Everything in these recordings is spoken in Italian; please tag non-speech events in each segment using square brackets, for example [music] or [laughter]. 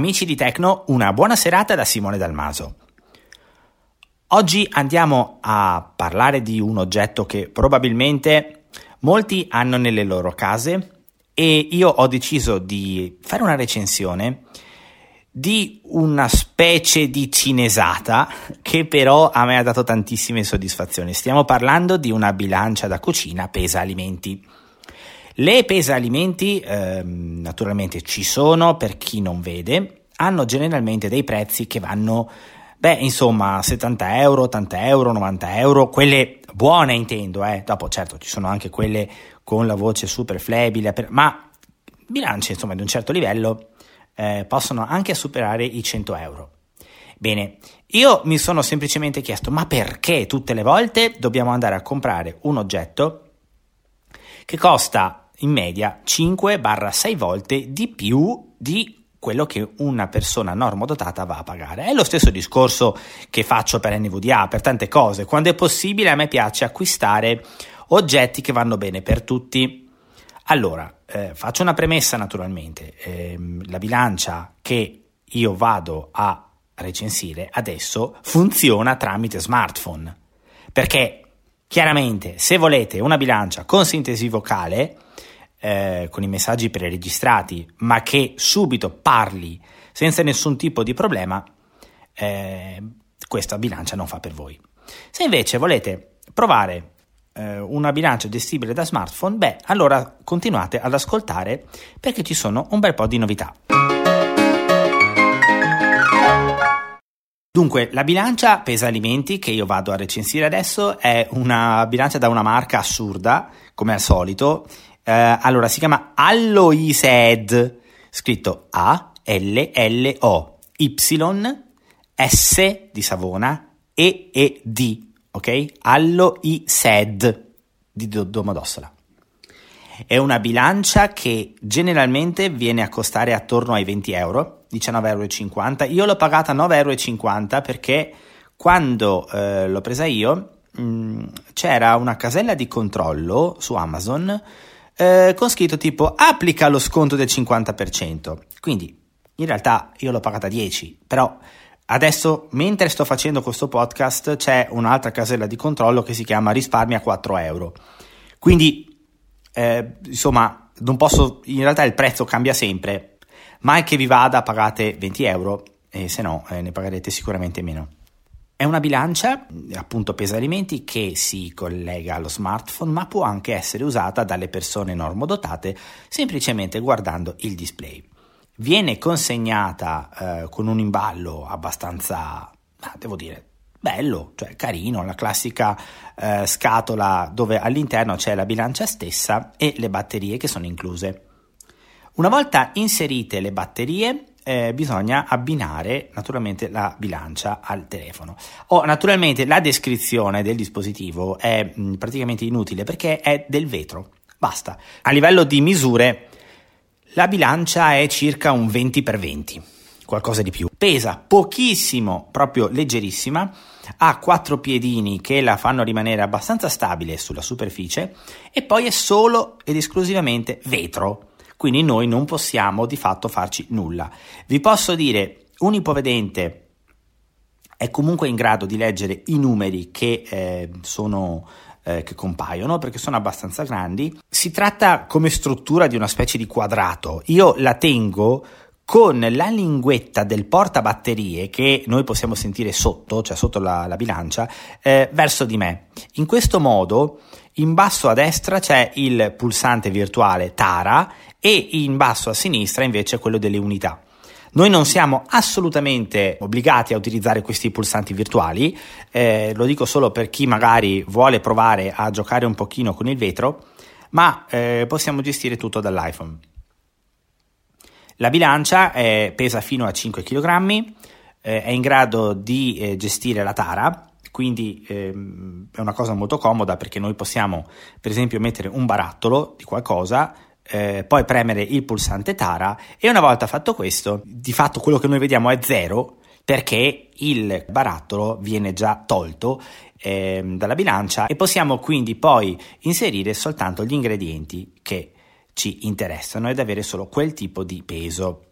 Amici di Tecno, una buona serata da Simone Dalmaso. Oggi andiamo a parlare di un oggetto che probabilmente molti hanno nelle loro case e io ho deciso di fare una recensione di una specie di cinesata che però a me ha dato tantissime soddisfazioni. Stiamo parlando di una bilancia da cucina pesa alimenti. Le pesa alimenti ehm, naturalmente ci sono per chi non vede, hanno generalmente dei prezzi che vanno, beh, insomma, 70 euro, 80 euro, 90 euro, quelle buone intendo, eh. Dopo certo ci sono anche quelle con la voce super flebile, ma bilance insomma di un certo livello eh, possono anche superare i 100 euro. Bene, io mi sono semplicemente chiesto ma perché tutte le volte dobbiamo andare a comprare un oggetto che costa in media 5-6 volte di più di quello che una persona normodotata va a pagare. È lo stesso discorso che faccio per NVDA, per tante cose. Quando è possibile a me piace acquistare oggetti che vanno bene per tutti. Allora, eh, faccio una premessa naturalmente. Eh, la bilancia che io vado a recensire adesso funziona tramite smartphone. Perché chiaramente se volete una bilancia con sintesi vocale, eh, con i messaggi preregistrati, ma che subito parli senza nessun tipo di problema, eh, questa bilancia non fa per voi. Se invece volete provare eh, una bilancia gestibile da smartphone, beh, allora continuate ad ascoltare perché ci sono un bel po' di novità. Dunque, la bilancia pesa alimenti che io vado a recensire adesso è una bilancia da una marca assurda, come al solito. Eh, allora, si chiama Alloised, scritto A, L, L, O, Y, S di Savona, E, E, D, ok? Alloised di Domodossola. È una bilancia che generalmente viene a costare attorno ai 20 euro 19,50 euro. Io l'ho pagata 9,50 euro perché quando eh, l'ho presa io mh, mm, c'era una casella di controllo su Amazon eh, con scritto tipo applica lo sconto del 50%. Quindi in realtà io l'ho pagata 10, però adesso mentre sto facendo questo podcast c'è un'altra casella di controllo che si chiama risparmia 4 euro. Quindi eh, insomma non posso, in realtà il prezzo cambia sempre, Mal che vi vada pagate 20 euro e se no eh, ne pagherete sicuramente meno. È una bilancia, appunto pesa alimenti, che si collega allo smartphone ma può anche essere usata dalle persone normodotate semplicemente guardando il display. Viene consegnata eh, con un imballo abbastanza, devo dire, bello, cioè carino, la classica eh, scatola dove all'interno c'è la bilancia stessa e le batterie che sono incluse. Una volta inserite le batterie, eh, bisogna abbinare naturalmente la bilancia al telefono. O naturalmente la descrizione del dispositivo è mh, praticamente inutile perché è del vetro. Basta. A livello di misure, la bilancia è circa un 20x20, qualcosa di più. Pesa pochissimo, proprio leggerissima, ha quattro piedini che la fanno rimanere abbastanza stabile sulla superficie e poi è solo ed esclusivamente vetro quindi noi non possiamo di fatto farci nulla. Vi posso dire, un ipovedente è comunque in grado di leggere i numeri che eh, sono eh, che compaiono perché sono abbastanza grandi. Si tratta come struttura di una specie di quadrato. Io la tengo con la linguetta del portabatterie che noi possiamo sentire sotto, cioè sotto la, la bilancia, eh, verso di me. In questo modo, in basso a destra c'è il pulsante virtuale Tara e in basso a sinistra invece quello delle unità. Noi non siamo assolutamente obbligati a utilizzare questi pulsanti virtuali, eh, lo dico solo per chi magari vuole provare a giocare un pochino con il vetro, ma eh, possiamo gestire tutto dall'iPhone. La bilancia eh, pesa fino a 5 kg, eh, è in grado di eh, gestire la tara, quindi ehm, è una cosa molto comoda perché noi possiamo per esempio mettere un barattolo di qualcosa eh, poi premere il pulsante Tara e una volta fatto questo, di fatto quello che noi vediamo è zero perché il barattolo viene già tolto eh, dalla bilancia e possiamo quindi poi inserire soltanto gli ingredienti che ci interessano ed avere solo quel tipo di peso.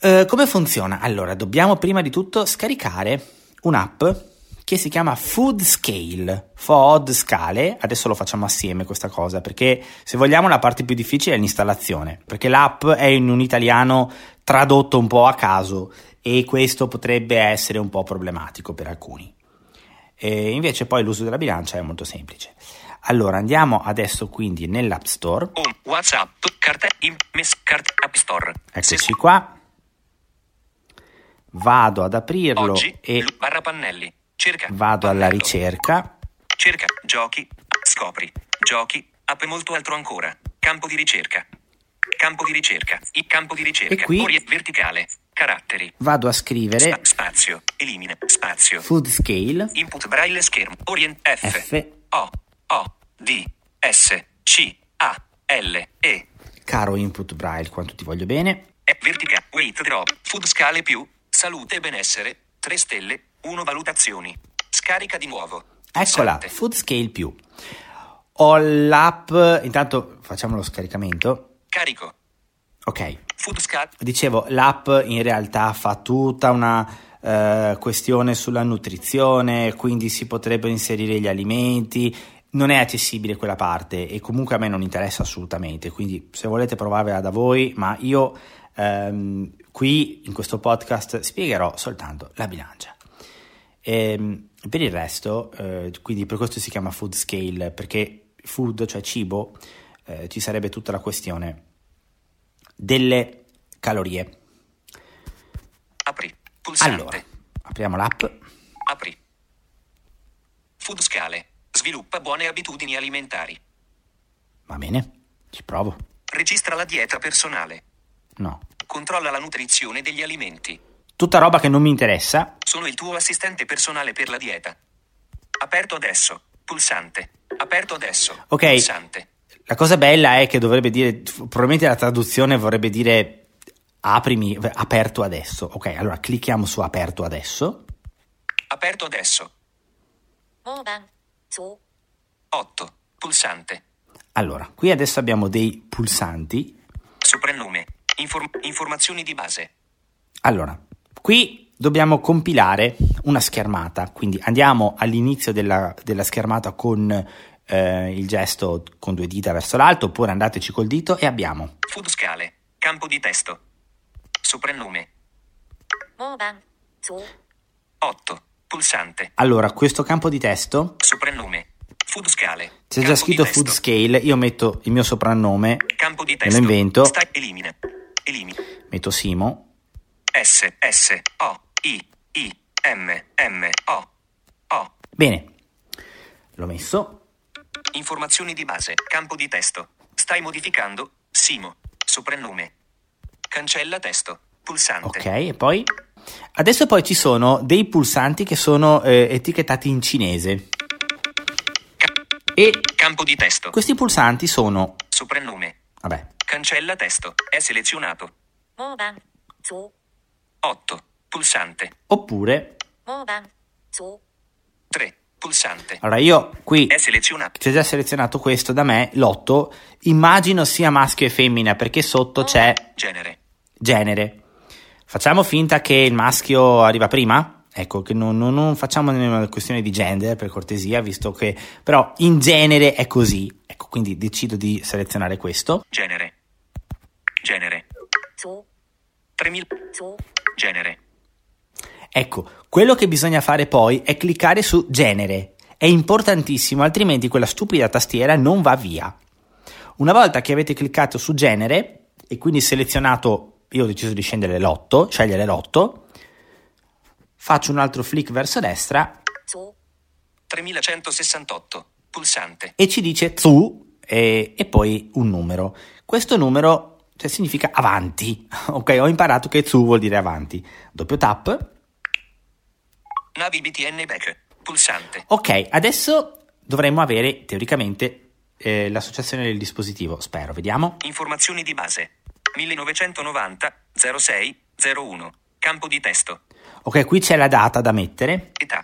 Eh, come funziona? Allora, dobbiamo prima di tutto scaricare un'app che si chiama Food Scale, FOD scale, adesso lo facciamo assieme questa cosa, perché se vogliamo la parte più difficile è l'installazione, perché l'app è in un italiano tradotto un po' a caso e questo potrebbe essere un po' problematico per alcuni. E invece poi l'uso della bilancia è molto semplice. Allora andiamo adesso quindi nell'App Store. WhatsApp, carta, in, mes, cart, App Store. Eccoci qua. Vado ad aprirlo Oggi, e barra pannelli. Cerca. vado alla ricerca. Cerca, giochi, scopri, giochi, app e molto altro ancora. Campo di ricerca. Campo di ricerca. Il campo di ricerca. E qui- verticale. Caratteri. Vado a scrivere Spa- spazio. Elimina. Spazio. Food Scale Input braille schermo. Orient F. F. O. O. D. S. C. A. L. E. Caro input braille, quanto ti voglio bene. Verticale. Weight drop. Food scale più. Salute e benessere. 3 stelle. 1 valutazioni. Scarica di nuovo. Eccola, Pulsante. Food Scale più. Ho l'app, intanto facciamo lo scaricamento. Carico. Ok, Food scale. dicevo, l'app in realtà fa tutta una eh, questione sulla nutrizione, quindi si potrebbero inserire gli alimenti. Non è accessibile quella parte e comunque a me non interessa assolutamente, quindi se volete provarvela da voi, ma io ehm, qui in questo podcast spiegherò soltanto la bilancia. Ehm, per il resto, eh, quindi per questo si chiama food scale, perché food, cioè cibo, eh, ci sarebbe tutta la questione delle calorie. Apri. Pulsante. Allora, apriamo l'app. Apri. Food scale. Sviluppa buone abitudini alimentari. Va bene, ci provo. Registra la dieta personale. No. Controlla la nutrizione degli alimenti. Tutta roba che non mi interessa. Sono il tuo assistente personale per la dieta. Aperto adesso. Pulsante. Aperto adesso. Ok. Pulsante. La cosa bella è che dovrebbe dire, probabilmente la traduzione vorrebbe dire aprimi, aperto adesso. Ok, allora clicchiamo su aperto adesso. Aperto adesso. Su. 8. Pulsante. Allora, qui adesso abbiamo dei pulsanti. Soprannome. Inform- informazioni di base. Allora, qui dobbiamo compilare una schermata, quindi andiamo all'inizio della, della schermata con eh, il gesto con due dita verso l'alto oppure andateci col dito e abbiamo. Food scale, campo di testo, soprannome, muova, su, 8, pulsante. Allora, questo campo di testo, soprannome, food scale. C'è già scritto food scale, io metto il mio soprannome, campo di testo, lo invento, Sta- elimina. elimina, metto Simo, S, S, O, i, I, M, M, O, O. Bene, l'ho messo. Informazioni di base, campo di testo. Stai modificando, Simo, soprannome. Cancella testo, pulsante. Ok, e poi? Adesso poi ci sono dei pulsanti che sono eh, etichettati in cinese. E campo di testo. Questi pulsanti sono soprannome. Vabbè. Cancella testo. È selezionato. 8. Pulsante. Oppure... Su. 3. Pulsante. Allora io qui c'è già selezionato questo da me, l'8, immagino sia maschio e femmina perché sotto oh. c'è genere. genere. Facciamo finta che il maschio arriva prima? Ecco, che non, non, non facciamo una questione di gender per cortesia, visto che però in genere è così. Ecco, quindi decido di selezionare questo. Genere. Genere. Su. 3000. Su. Genere. Ecco, quello che bisogna fare poi è cliccare su genere. È importantissimo, altrimenti quella stupida tastiera non va via. Una volta che avete cliccato su genere e quindi selezionato, io ho deciso di scendere l'otto, scegliere l'otto, faccio un altro flick verso destra そう 3168. Pulsante. e ci dice zu e, e poi un numero. Questo numero cioè, significa avanti. [laughs] Ok, ho imparato che zu vuol dire avanti. Doppio tap. Navi BTN back. Pulsante. Ok, adesso dovremmo avere teoricamente eh, l'associazione del dispositivo. Spero, vediamo. Informazioni di base. 1990 06 01. Campo di testo. Ok, qui c'è la data da mettere Età.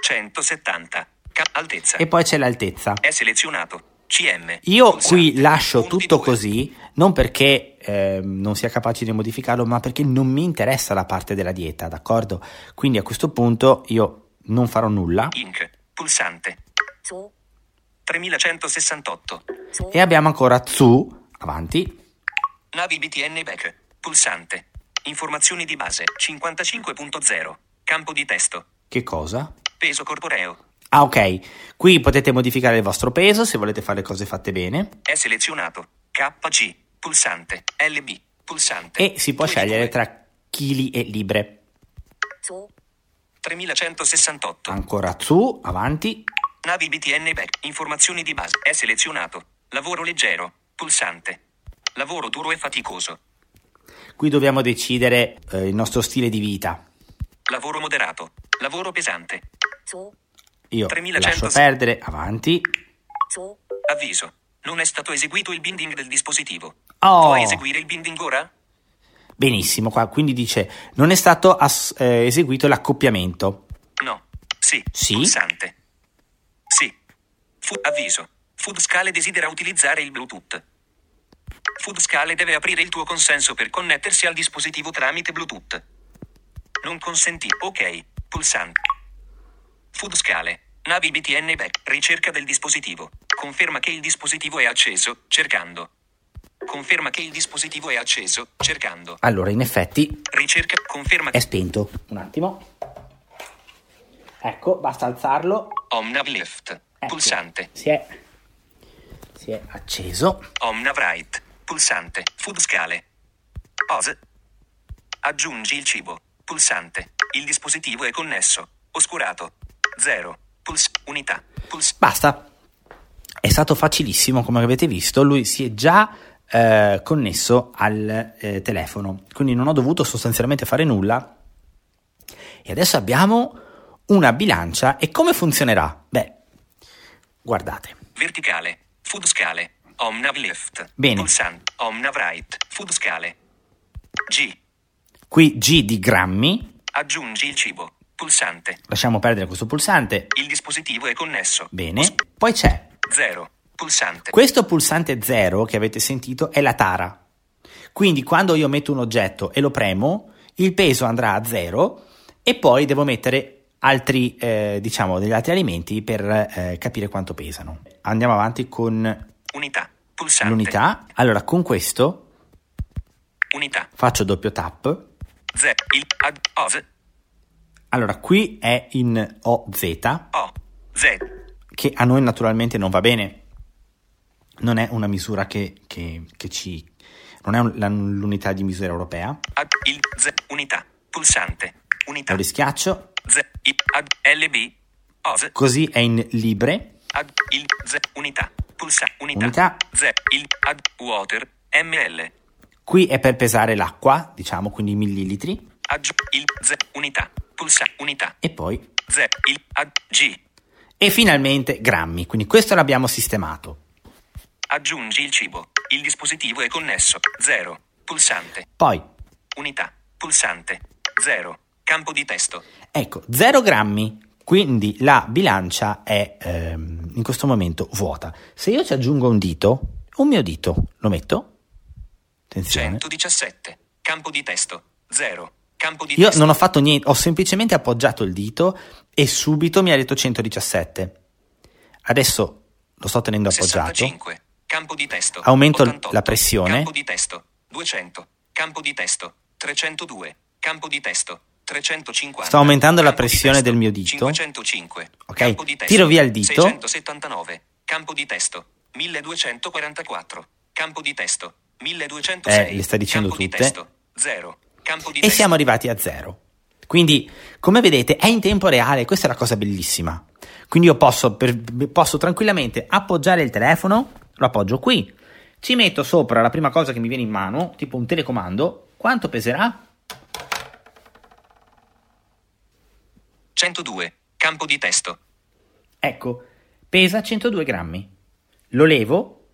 170. Ca- altezza. e poi c'è l'altezza. È selezionato. CM. Io Pulsante. qui lascio tutto due. così, non perché ehm, non sia capace di modificarlo, ma perché non mi interessa la parte della dieta, d'accordo? Quindi a questo punto io non farò nulla. Inc. Pulsante. Zu. 3168. Zu. E abbiamo ancora Zu, avanti, Navi BTN back. Pulsante. Informazioni di base 55.0. Campo di testo. che cosa? Peso corporeo. Ah ok, qui potete modificare il vostro peso se volete fare cose fatte bene È selezionato. KG. Pulsante. LB. Pulsante. e si può 2 di scegliere 2. tra chili e libre. Zu. 3168. Ancora Zu, avanti, Navi BTN back. Informazioni di base. È selezionato. Lavoro leggero. Pulsante. Lavoro duro e faticoso. qui dobbiamo decidere eh, il nostro stile di vita. Lavoro moderato. Lavoro pesante. Zu. Io 3100 lascio perdere, avanti. Avviso. Non è stato eseguito il binding del dispositivo. Oh. Vuoi eseguire il binding ora? Benissimo, qua quindi dice non è stato ass- eh, eseguito l'accoppiamento. No. Sì. Sì? Pulsante. Sì. Fu- avviso. Food Scale desidera utilizzare il Bluetooth. Food Scale deve aprire il tuo consenso per connettersi al dispositivo tramite Bluetooth. Non consenti. Ok. Pulsante. Food Scale. Navi BTN back. Ricerca del dispositivo. Conferma che il dispositivo è acceso. Cercando. Conferma che il dispositivo è acceso. Cercando. Allora, in effetti Ricerca. Conferma è spento. Un attimo. Ecco, basta alzarlo. Omnav Left. Ecco, Pulsante. Si è, si è acceso. Omnav Right. Pulsante. Food Scale. Pause. Aggiungi il cibo. Pulsante. Il dispositivo è connesso. Oscurato. 0. Puls. Unità. Puls. Basta. È stato facilissimo, come avete visto. Lui si è già eh, connesso al eh, telefono. Quindi non ho dovuto sostanzialmente fare nulla. E adesso abbiamo una bilancia. E come funzionerà? Beh, guardate. Verticale. Food Scale. Omnav Left. Bene. Pulsante. Omnav Right. Food Scale. G. Qui G di grammi. Aggiungi il cibo. Pulsante. Lasciamo perdere questo pulsante. Il dispositivo è connesso. Bene. Poi c'è 0. Pulsante. Questo pulsante 0 che avete sentito è la tara. Quindi quando io metto un oggetto e lo premo, il peso andrà a 0 e poi devo mettere altri, eh, diciamo, degli altri alimenti per eh, capire quanto pesano. Andiamo avanti con Unità. Pulsante. l'unità. Allora, con questo Unità. faccio doppio tap. Z. Il. Ad. Os. Allora, qui è in OZ, O. Z. che a noi naturalmente non va bene. Non è una misura che, che- che ci... non è un- l'unità di misura europea. Ad. Il. Z. Unità. Pulsante. Unità. Lo rischiaccio. Z. I. Ad. LB. Os. Così è in libre. Ad. Il. Z. Unità. Pulsa. Unità. Unità. Z. Il. Ad. Water. ML. Qui è per pesare l'acqua, diciamo, quindi millilitri. Aggiu. Il. Z. Unità. Pulsa. Unità. E poi... Z. Il. Ad. G. E finalmente grammi. Quindi questo l'abbiamo sistemato. Aggiungi il cibo. Il dispositivo è connesso. 0. Pulsante. Poi, Unità. Pulsante. 0. Campo di testo. ecco, 0 grammi. Quindi la bilancia è ehm, in questo momento vuota. Se io ci aggiungo un dito, un mio dito, lo metto? Attenzione. 117. Campo di testo. 0. Io non ho fatto niente, ho semplicemente appoggiato il dito e subito mi ha detto 117. Adesso lo sto tenendo appoggiato. 65. Campo di testo. Aumento 88. la pressione. Campo di testo. 200. Campo di testo. 302. Campo di testo. 350. Sto aumentando la Campo pressione testo. del mio dito. 505. Ok, Campo di testo. tiro via il dito. 679. Campo di testo. 1244. Campo di testo. 1206. Eh, le sta dicendo Campo tutte. Di testo. 0. E siamo arrivati a zero. Quindi, come vedete, è in tempo reale, questa è la cosa bellissima. Quindi io posso, per- posso tranquillamente appoggiare il telefono, lo appoggio qui, ci metto sopra la prima cosa che mi viene in mano, tipo un telecomando, quanto peserà? 102. Campo di testo. Ecco, pesa 102 grammi. Lo levo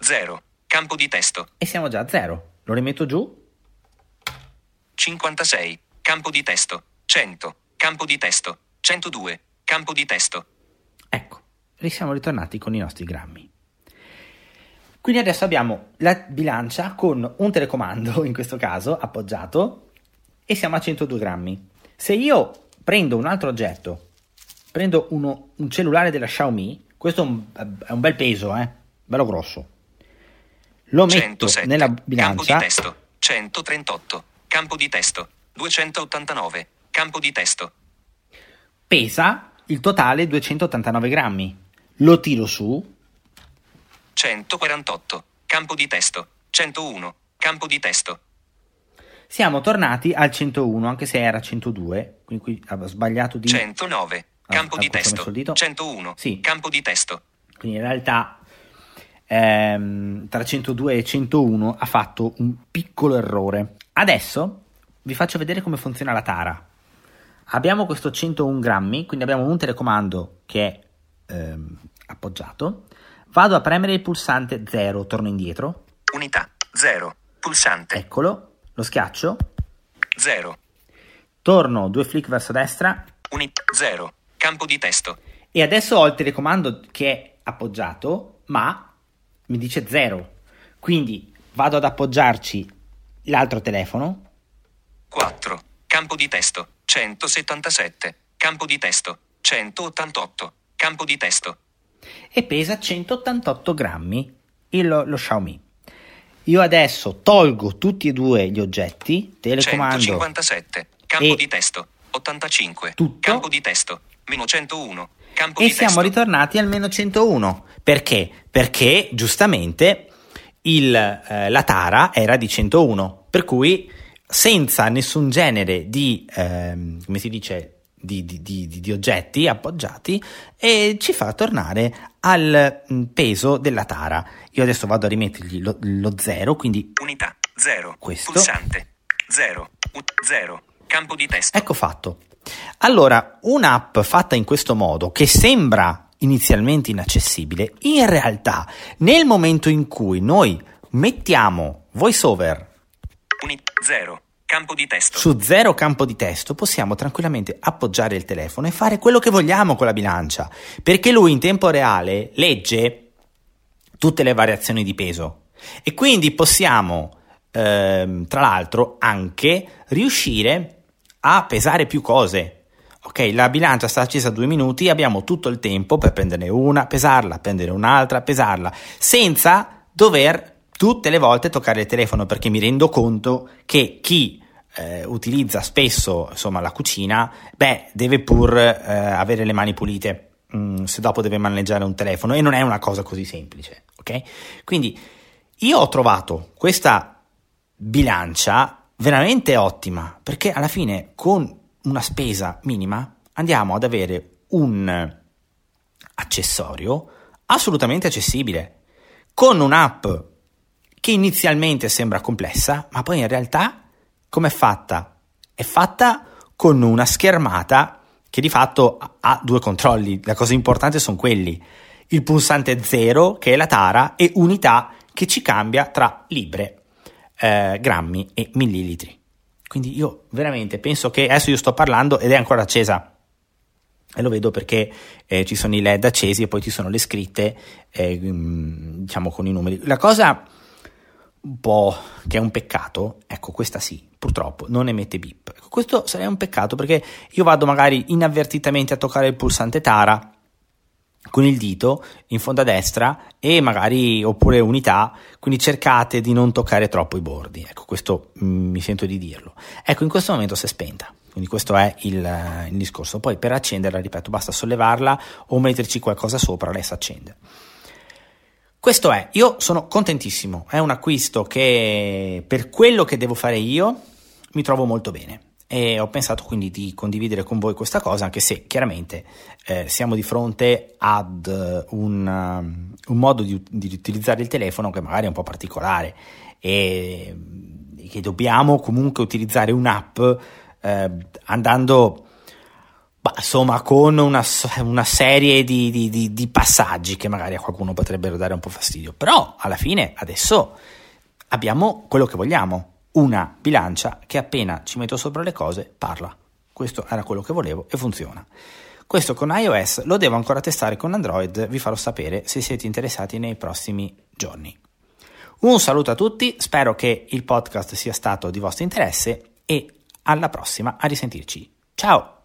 0. Campo di testo. e siamo già a zero. Lo rimetto giù, 56. Campo di testo. 100. Campo di testo. 102. Campo di testo. ecco. siamo ritornati con i nostri grammi. Quindi adesso abbiamo la bilancia con un telecomando, in questo caso, appoggiato, e siamo a 102 grammi. Se io prendo un altro oggetto, prendo uno, un cellulare della Xiaomi, questo è un, è un bel peso, eh? bello grosso, lo metto 107. nella Campo bilancia, di testo. 138. Campo di testo. 289. Campo di testo. pesa il totale 289 grammi. Lo tiro su, 148. Campo di testo. 101. Campo di testo. siamo tornati al 101, anche se era 102, quindi qui avevo sbagliato di... 109. Campo Ah, di testo. messo il dito. 101. Sì. Campo di testo. Quindi in realtà ehm, tra 102 e 101 ha fatto un piccolo errore. Adesso vi faccio vedere come funziona la tara. Abbiamo questo 101 grammi, quindi abbiamo un telecomando che è ehm, appoggiato. Vado a premere il pulsante 0, torno indietro, Unità. 0. Pulsante. eccolo, lo schiaccio, 0. torno due flick verso destra Unità. 0. Campo di testo. e adesso ho il telecomando che è appoggiato, ma mi dice 0. Quindi vado ad appoggiarci l'altro telefono 4. Campo di testo. 177. Campo di testo. 188. Campo di testo. e pesa 188 grammi il- lo, lo Xiaomi. Io adesso tolgo tutti e due gli oggetti, telecomando 157. Campo e- di testo. 85. Tutto. Campo di testo. Meno 101. Campo e siamo testo. ritornati al meno 101. Perché? Perché giustamente il, eh, la tara era di 101, per cui senza nessun genere di, ehm, come si dice, di, di- di- di- oggetti appoggiati e ci fa tornare al mm, peso della tara. Io adesso vado a rimettergli lo, lo zero, quindi Unità. 0. Questo. Pulsante. 0. 0. Campo di testo. Ecco fatto. Allora, un'app fatta in questo modo, che sembra inizialmente inaccessibile, in realtà nel momento in cui noi mettiamo voiceover Unità. 0. Campo di testo. su zero campo di testo, possiamo tranquillamente appoggiare il telefono e fare quello che vogliamo con la bilancia, perché lui in tempo reale legge tutte le variazioni di peso e quindi possiamo, ehm, tra l'altro, anche riuscire a pesare più cose. Ok, la bilancia sta accesa due minuti, abbiamo tutto il tempo per prenderne una, pesarla, prendere un'altra, pesarla, senza dover tutte le volte toccare il telefono, perché mi rendo conto che chi eh, utilizza spesso insomma, la cucina, beh, deve pur eh, avere le mani pulite, mm, se dopo deve maneggiare un telefono, e non è una cosa così semplice, ok? Quindi io ho trovato questa bilancia veramente ottima, perché alla fine con una spesa minima andiamo ad avere un accessorio assolutamente accessibile, con un'app che inizialmente sembra complessa, ma poi in realtà come è fatta? È fatta con una schermata che di fatto ha due controlli, la cosa importante sono quelli, il pulsante 0 che è la tara e unità che ci cambia tra libre, eh, grammi e millilitri. Quindi io veramente penso che adesso io sto parlando ed è ancora accesa e lo vedo perché eh, ci sono i led accesi e poi ci sono le scritte eh, mm, diciamo con i numeri. La cosa un po' che è un peccato, ecco questa sì, purtroppo non emette bip. Ecco, questo sarebbe un peccato perché io vado magari inavvertitamente a toccare il pulsante Tara con il dito in fondo a destra e magari oppure unità, quindi cercate di non toccare troppo i bordi. Ecco, questo mm, mi sento di dirlo. Ecco, in questo momento si è spenta. Quindi questo è il, eh, il discorso. Poi per accenderla, ripeto, basta sollevarla o metterci qualcosa sopra, lei si accende. Questo è, io sono contentissimo, è un acquisto che per quello che devo fare io mi trovo molto bene e ho pensato quindi di condividere con voi questa cosa anche se chiaramente eh, siamo di fronte ad eh, un, um, un modo di, di, utilizzare il telefono che magari è un po' particolare. E che dobbiamo comunque utilizzare un'app eh, andando bah, insomma con una, una serie di, di, di passaggi che magari a qualcuno potrebbero dare un po' fastidio. Però alla fine adesso abbiamo quello che vogliamo una bilancia che appena ci metto sopra le cose parla. Questo era quello che volevo e funziona. Questo con iOS lo devo ancora testare con Android, vi farò sapere se siete interessati nei prossimi giorni. Un saluto a tutti, spero che il podcast sia stato di vostro interesse e alla prossima, a risentirci. Ciao!